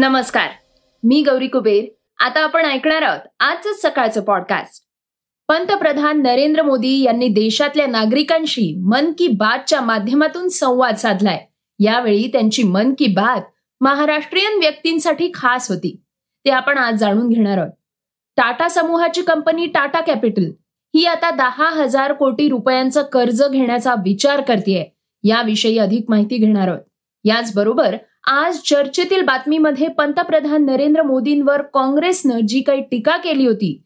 नमस्कार मी गौरी कुबेर. आता आपण ऐकणार आहोत आजच सकाळचं पॉडकास्ट पंतप्रधान नरेंद्र मोदी यांनी देशातल्या नागरिकांशी मन की बातच्या माध्यमातून संवाद साधलाय. यावेळी त्यांची मन की बात महाराष्ट्रीयन व्यक्तींसाठी खास होती. ते आपण आज जाणून घेणार आहोत. टाटा समूहाची कंपनी टाटा कॅपिटल ही आता दहा हजार कोटी रुपयांचं कर्ज घेण्याचा विचार करतेय याविषयी अधिक माहिती घेणार आहोत. याचबरोबर आज चर्चेतील बातमीमध्ये पंतप्रधान नरेंद्र मोदींवर काँग्रेसनं जी काही टीका केली होती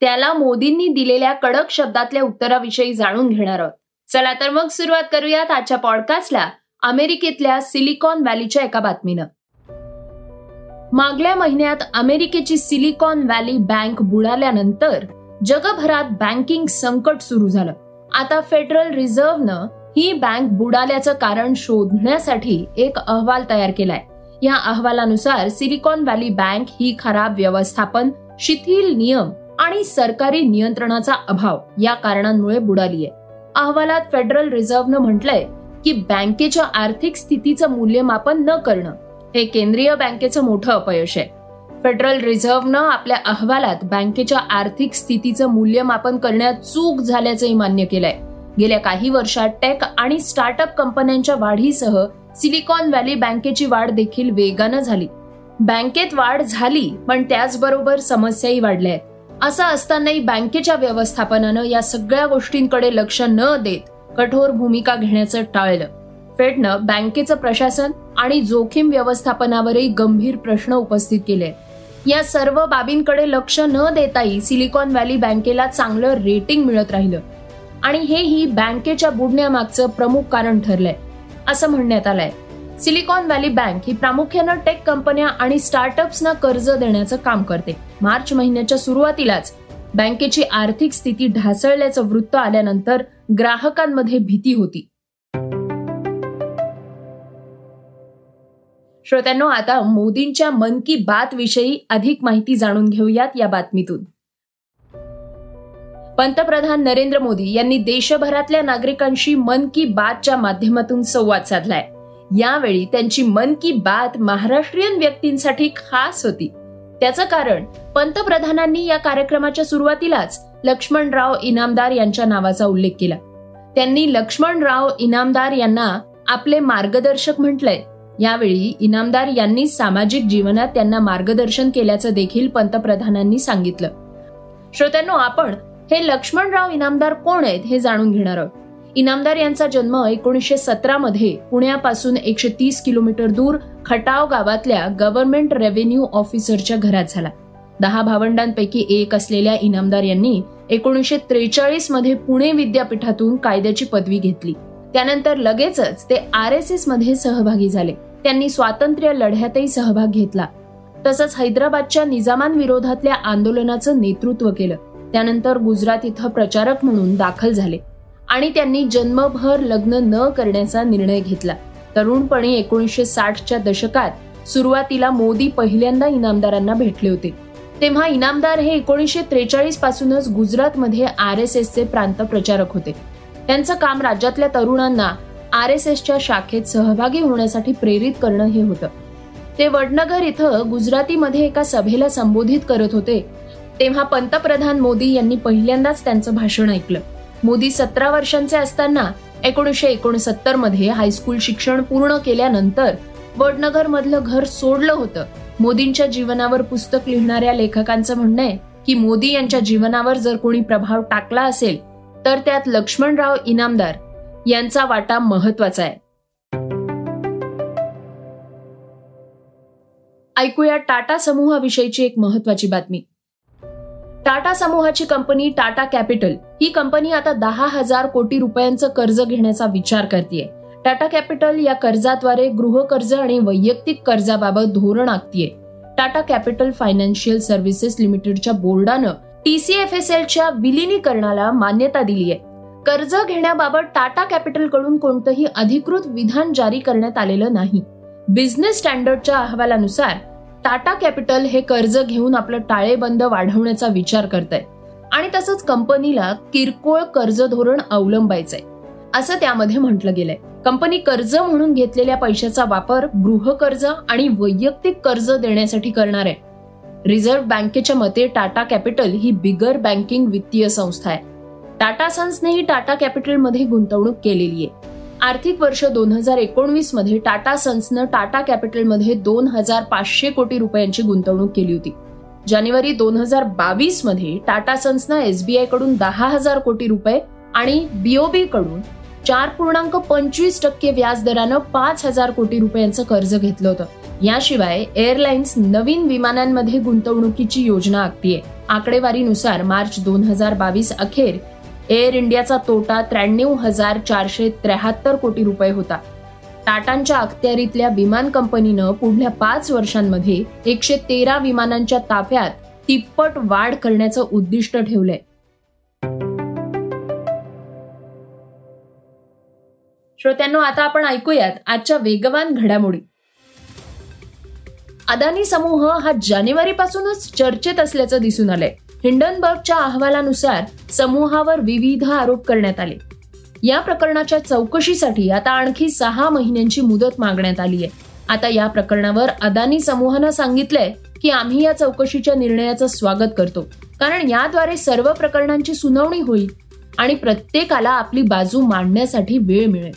त्याला मोदींनी दिलेल्या कडक शब्दातल्या उत्तराविषयी जाणून घेणार आहोत. चला तर मग सुरुवात करूयात आजच्या पॉडकास्टला अमेरिकेतल्या सिलिकॉन व्हॅलीच्या एका बातमीनं. मागल्या महिन्यात अमेरिकेची सिलिकॉन व्हॅली बँक बुडाल्यानंतर जगभरात बँकिंग संकट सुरू झालं. आता फेडरल रिझर्व्हनं ही बँक बुडाल्याचं कारण शोधण्यासाठी एक अहवाल तयार केलाय. या अहवालानुसार सिलिकॉन व्हॅली बँक ही खराब व्यवस्थापन शिथिल नियम आणि सरकारी नियंत्रणाचा अभाव या कारणांमुळे बुडालीय. अहवालात फेडरल रिझर्व्हनं म्हटलंय की बँकेच्या आर्थिक स्थितीचं मूल्यमापन न करणं हे केंद्रीय बँकेचं मोठं अपयश आहे. फेडरल रिझर्व्हनं आपल्या अहवालात बँकेच्या आर्थिक स्थितीचं मूल्यमापन करण्यात चूक झाल्याचंही मान्य केलंय. गेल्या काही वर्षात टेक आणि स्टार्टअप कंपन्यांच्या वाढीसह सिलिकॉन व्हॅली बँकेची वाढ देखील वेगानं झाली. बँकेत वाढ झाली पण त्याचबरोबर समस्याही वाढल्या आहेत. असं असतानाही बँकेच्या व्यवस्थापनानं या सगळ्या गोष्टींकडे लक्ष न देत कठोर भूमिका घेण्याचं टाळलं. फेडनं बँकेचं प्रशासन आणि जोखीम व्यवस्थापनावरही गंभीर प्रश्न उपस्थित केले. या सर्व बाबींकडे लक्ष न देताही सिलिकॉन व्हॅली बँकेला चांगलं रेटिंग मिळत राहिलं. आणि हेही बँकेच्या बुडण्यामागचं प्रमुख कारण ठरलंय असं म्हणण्यात आलंय. सिलिकॉन व्हॅली बँक ही प्रामुख्यानं टेक कंपन्या आणि स्टार्टअप्सना कर्ज देण्याचं काम करते. मार्च महिन्याच्या सुरुवातीलाच बँकेची आर्थिक स्थिती ढासळल्याचं वृत्त आल्यानंतर ग्राहकांमध्ये भीती होती. श्रोत्यांनो आता मोदींच्या मन की बात विषयी अधिक माहिती जाणून घेऊयात या बातमीतून. पंतप्रधान नरेंद्र मोदी यांनी देशभरातल्या नागरिकांशी मन की बातच्या माध्यमातून संवाद साधलाय. यावेळी त्यांची मन की बात महाराष्ट्रीयन व्यक्तींसाठी खास होती. त्याचं कारण पंतप्रधानांनी या कार्यक्रमाच्या सुरुवातीलाच लक्ष्मणराव इनामदार यांच्या नावाचा उल्लेख केला. त्यांनी लक्ष्मणराव इनामदार यांना आपले मार्गदर्शक म्हटलंय. यावेळी इनामदार यांनी सामाजिक जीवनात त्यांना मार्गदर्शन केल्याचं देखील पंतप्रधानांनी सांगितलं. श्रोत्यांनो आपण हे लक्ष्मणराव इनामदार कोण आहेत हे जाणून घेणार आहोत. इनामदार यांचा जन्म एकोणीसशे सतरा मध्ये पुण्यापासून एकशे तीस किलोमीटर दूर खटाव गावातल्या गव्हर्नमेंट रेव्हेन्यू ऑफिसरच्या घरात झाला. दहा भावंडांपैकी एक असलेल्या इनामदार यांनी एकोणीसशे त्रेचाळीसमध्ये पुणे विद्यापीठातून कायद्याची पदवी घेतली. त्यानंतर लगेचच ते आर एस एसमध्ये सहभागी झाले. त्यांनी स्वातंत्र्य लढ्यातही सहभाग घेतला. तसंच हैदराबादच्या निजामांविरोधातल्या आंदोलनाचं नेतृत्व केलं. त्यानंतर गुजरात इथं प्रचारक म्हणून दाखल झाले आणि त्यांनी जन्मभर लग्न न करण्याचा निर्णय घेतला. तरुणपणी एकोणीसशे साठच्या दशकात सुरुवातीला मोदी पहिल्यांदा इनामदारांना भेटले होते. तेव्हा इनामदार हे एकोणीसशे त्रेचाळीस पासूनच गुजरातमध्ये आर एस एसचे प्रांत प्रचारक होते. त्यांचं काम राज्यातल्या तरुणांना आर एस एसच्या शाखेत सहभागी होण्यासाठी प्रेरित करणं हे होतं. ते वडनगर इथं गुजरातीमध्ये एका सभेला संबोधित करत होते. तेव्हा पंतप्रधान मोदी यांनी पहिल्यांदाच त्यांचं भाषण ऐकलं. मोदी सतरा वर्षांचे असताना एकोणीसशे एकोणसत्तरमध्ये हायस्कूल शिक्षण पूर्ण केल्यानंतर वडनगर मधलं घर सोडलं होतं. मोदींच्या जीवनावर पुस्तक लिहिणाऱ्या लेखकांचं म्हणणं आहे की मोदी यांच्या जीवनावर जर कोणी प्रभाव टाकला असेल तर त्यात लक्ष्मणराव इनामदार यांचा वाटा महत्त्वाचा आहे. ऐकूया टाटा समूहाविषयीची एक महत्वाची बातमी. टाटा समूहाची कंपनी टाटा कॅपिटल ही कंपनी आता दहा हजार कोटी रुपयांचं कर्ज घेण्याचा विचार करते टाटा कॅपिटल या कर्जाद्वारे गृह कर्ज आणि वैयक्तिक कर्जाबाबत धोरण आखतीये. टाटा कॅपिटल फायनान्शियल सर्व्हिसेस लिमिटेडच्या बोर्डानं टीसीएफएसएलच्या विलिनीकरणाला मान्यता दिली आहे कर्ज घेण्याबाबत टाटा कॅपिटलकडून कोणतंही अधिकृत विधान जारी करण्यात आलेलं नाही. बिझनेस स्टँडर्डच्या अहवालानुसार टाटा कॅपिटल हे कर्ज घेऊन आपलं टाळेबंद वाढवण्याचा विचार करत आहे आणि तसंच कंपनीला किरकोळ कर्ज धोरण अवलंबायचंय. असं त्यामध्ये म्हटलं गेलंय. कंपनी कर्ज म्हणून घेतलेल्या पैशाचा वापर गृह कर्ज आणि वैयक्तिक कर्ज देण्यासाठी करणार आहे. रिझर्व्ह बँकेच्या मते टाटा कॅपिटल ही बिगर बँकिंग वित्तीय संस्था आहे. टाटा सन्सनेही टाटा कॅपिटलमध्ये गुंतवणूक केलेली आहे. आर्थिक वर्ष दोन हजार एकोणवीसमध्ये टाटा सन्सनं टाटा कॅपिटलमध्ये दोन हजार पाचशे कोटी रुपयांची गुंतवणूक केली होती. जानेवारी दोन हजार बावीसमध्ये टाटा सन्सनं एसबीआयकडून दहा हजार कोटी रुपये आणि बीओबी कडून चार पूर्णांक पंचवीस टक्के व्याज दरानं पाच हजार कोटी रुपयांचं कर्ज घेतलं होतं. याशिवाय एअरलाइन्स नवीन विमानांमध्ये गुंतवणुकीची योजना आखतीये. आकडेवारीनुसार मार्च दोन हजार बावीस अखेर एअर इंडियाचा तोटा त्र्याण्णव हजार चारशे त्र्याहत्तर कोटी रुपये होता. टाटांच्या अखत्यारीतल्या विमान कंपनीनं पुढल्या पाच वर्षांमध्ये एकशे तेरा विमानांच्या ताफ्यात तिप्पट वाढ करण्याचं उद्दिष्ट ठेवलंय. श्रोत्यांनो आता आपण ऐकूयात आजच्या वेगवान घडामोडी. अदानी समूह हा जानेवारीपासूनच चर्चेत असल्याचं दिसून आलंय. हिंडनबर्गच्या अहवालानुसार समूहावर विविध आरोप करण्यात आले. या प्रकरणाच्या चौकशीसाठी आता आणखी सहा महिन्यांची मुदत मागण्यात आली आहे. आता या प्रकरणावर अदानी समूहानं सांगितलंय की आम्ही या चौकशीच्या निर्णयाचं स्वागत करतो. कारण याद्वारे सर्व प्रकरणांची सुनावणी होईल आणि प्रत्येकाला आपली बाजू मांडण्यासाठी वेळ मिळेल.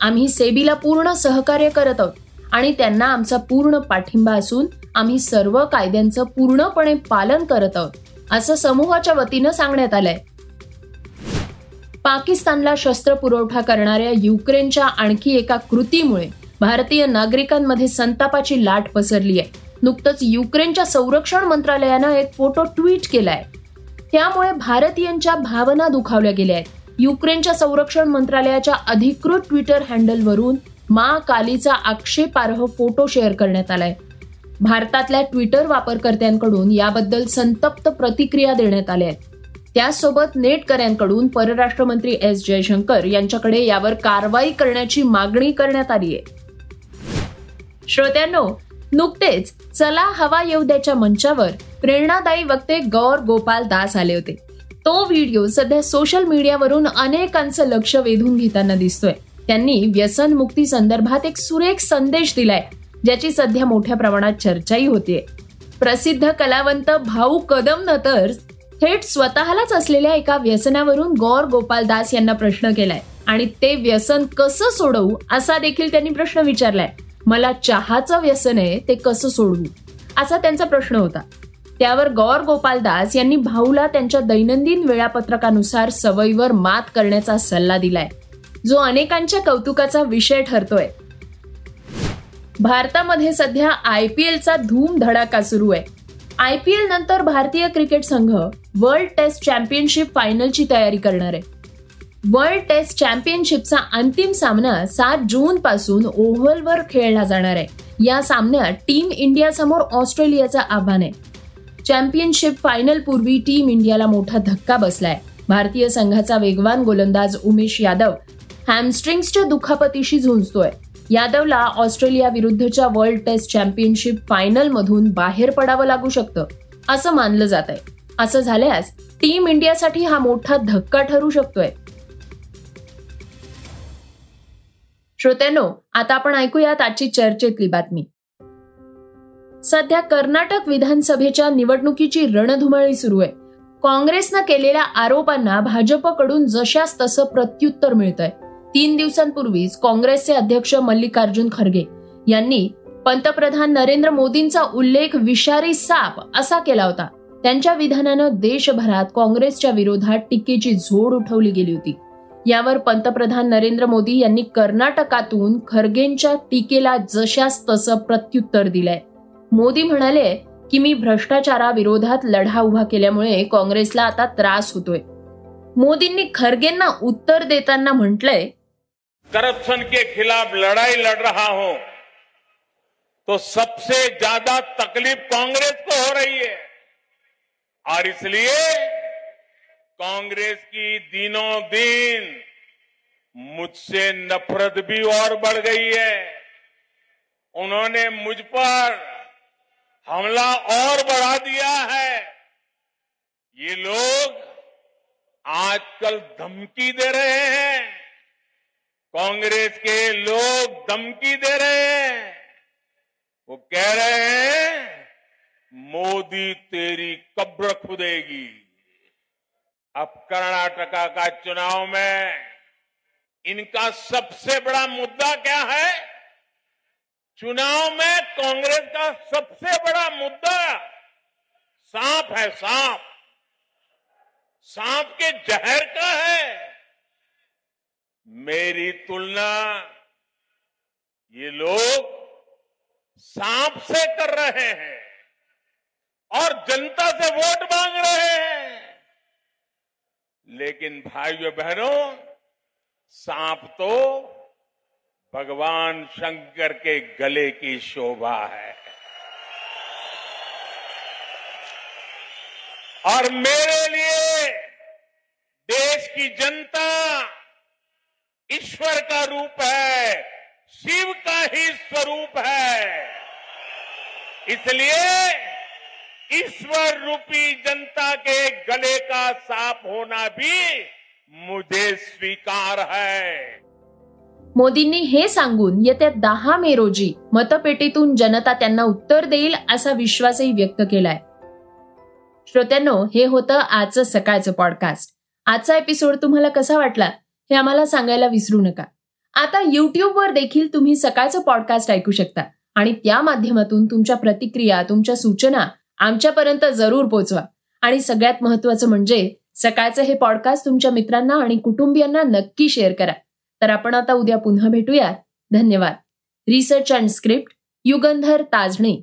आम्ही सेबीला पूर्ण सहकार्य करत आहोत आणि त्यांना आमचा पूर्ण पाठिंबा असून आम्ही सर्व कायद्यांचं पूर्णपणे पालन करत आहोत. असं समूहाच्या वतीनं सांगण्यात आलंय. पाकिस्तानला शस्त्र पुरवठा करणाऱ्या युक्रेनच्या आणखी एका कृतीमुळे भारतीय नागरिकांमध्ये संतापाची लाट पसरली आहे. नुकतंच युक्रेनच्या संरक्षण मंत्रालयानं एक फोटो ट्विट केलाय. त्यामुळे भारतीयांच्या भावना दुखावल्या गेल्या आहेत. युक्रेनच्या संरक्षण मंत्रालयाच्या अधिकृत ट्विटर हँडलवरून मा कालीचा आक्षेपार्ह फोटो शेअर करण्यात आलाय. भारतातल्या ट्विटर वापरकर्त्यांकडून याबद्दल संतप्त प्रतिक्रिया देण्यात आल्या आहेत. त्याचसोबत नेटकऱ्यांकडून परराष्ट्र मंत्री एस जयशंकर यांच्याकडे यावर कारवाई करण्याची मागणी करण्यात आली आहे. श्रोत्यांनो नुकतेच चला हवा येऊ द्याच्या मंचावर प्रेरणादायी वक्ते गौर गोपाल दास आले होते. तो व्हिडिओ सध्या सोशल मीडियावरून अनेकांचं लक्ष वेधून घेताना दिसतोय. त्यांनी व्यसन मुक्ती संदर्भात एक सुरेख संदेश दिलाय. ज्याची सध्या मोठ्या प्रमाणात चर्चाही होतीये. प्रसिद्ध कलावंत भाऊ कदम न तर थेट स्वतःलाच असलेल्या एका व्यसनावरून गौर गोपाल दास यांना प्रश्न केलाय. आणि ते व्यसन कसं सोडवू असा देखील त्यांनी प्रश्न विचारलाय. मला चहाचं व्यसन आहे ते कसं सोडवू? असा त्यांचा प्रश्न होता. त्यावर गौर गोपाल दास यांनी भाऊला त्यांच्या दैनंदिन वेळापत्रकानुसार सवयीवर मात करण्याचा सल्ला दिलाय. जो अनेकांच्या कौतुकाचा विषय ठरतोय. भारतामध्ये सध्या आय पी एलचा धूम धडाका सुरू आहे. आय पी एल नंतर भारतीय क्रिकेट संघ वर्ल्ड टेस्ट चॅम्पियनशिप फायनलची तयारी करणार आहे. वर्ल्ड टेस्ट चॅम्पियनशिपचा अंतिम सामना सात जून पासून ओव्हलवर खेळला जाणार आहे. या सामन्यात टीम इंडिया समोर ऑस्ट्रेलियाचं आव्हान आहे. चॅम्पियनशिप फायनल पूर्वी टीम इंडियाला मोठा धक्का बसलाय. भारतीय संघाचा वेगवान गोलंदाज उमेश यादव हॅमस्ट्रिंग्सच्या दुखापतीशी झुंजतोय. यादवला ऑस्ट्रेलिया विरुद्धच्या वर्ल्ड टेस्ट चॅम्पियनशिप फायनल मधून बाहेर पडावं लागू शकतं असं मानलं जात आहे असं झाल्यास टीम इंडियासाठी हा मोठा धक्का ठरू शकतोय. श्रोत्यानो आता आपण ऐकूयात आजची चर्चेतली बातमी. सध्या कर्नाटक विधानसभेच्या निवडणुकीची रणधुमाळी सुरू आहे. काँग्रेसनं केलेल्या आरोपांना भाजपकडून जशास तसं प्रत्युत्तर मिळतंय. तीन दिवसांपूर्वीच काँग्रेसचे अध्यक्ष मल्लिकार्जुन खरगे यांनी पंतप्रधान नरेंद्र मोदींचा उल्लेख विषारी साप असा केला होता. त्यांच्या विधानानं देशभरात काँग्रेसच्या विरोधात टीकेची झोड उठवली गेली होती. यावर पंतप्रधान नरेंद्र मोदी यांनी कर्नाटकातून खरगेंच्या टीकेला जशास तसं प्रत्युत्तर दिलंय. मोदी म्हणाले की मी भ्रष्टाचाराविरोधात लढा उभा केल्यामुळे काँग्रेसला आता त्रास होतोय. मोदींनी खरगेंना उत्तर देताना म्हटलंय करप्शन के खिलाफ लड़ाई लड़ रहा हूँ तो सबसे ज़्यादा तकलीफ़ कांग्रेस को हो रही है। और इसलिए कांग्रेस की दिनों दिन मुझसे नफरत भी और बढ़ गई है। उन्होंने मुझ पर हमला और बढ़ा दिया है। ये लोग आजकल धमकी दे रहे हैं। कांग्रेस के लोग धमकी दे रहे हैं। वो कह रहे हैं, मोदी तेरी कब्र खुदेगी। अब कर्नाटका का चुनाव में इनका सबसे बड़ा मुद्दा क्या है? चुनाव में कांग्रेस का सबसे बड़ा मुद्दा सांप है, सांप। सांप के जहर का है। मेरी तुलना ये लोग सांप से कर रहे हैं और जनता से वोट मांग रहे हैं। लेकिन भाइयों बहनों, सांप तो भगवान शंकर के गले की शोभा है। और मेरे लिए देश की जनता ईश्वर का रूप है? शिव का ही स्वरूप है। इसलिए ईश्वर रूपी जनता के गले का साफ होना भी मुझे स्वीकार है। मोदींनी हे सांगून येत्या दहा मे रोजी मतपेटीतून जनता त्यांना उत्तर देईल असा विश्वासही व्यक्त केलाय. श्रोत्यांनो हे होतं आजचं सकाळचं पॉडकास्ट आजचा एपिसोड तुम्हाला कसा वाटला? हे आम्हाला सांगायला विसरू नका. आता युट्यूबवर देखील तुम्ही सकाळचं पॉडकास्ट ऐकू शकता आणि त्या माध्यमातून तुमच्या प्रतिक्रिया तुमच्या सूचना आमच्यापर्यंत जरूर पोचवा. आणि सगळ्यात महत्वाचं म्हणजे सकाळचं हे पॉडकास्ट तुमच्या मित्रांना आणि कुटुंबियांना नक्की शेअर करा. तर आपण आता उद्या पुन्हा भेटूयात. धन्यवाद. Research and script Yugandhar Tajne.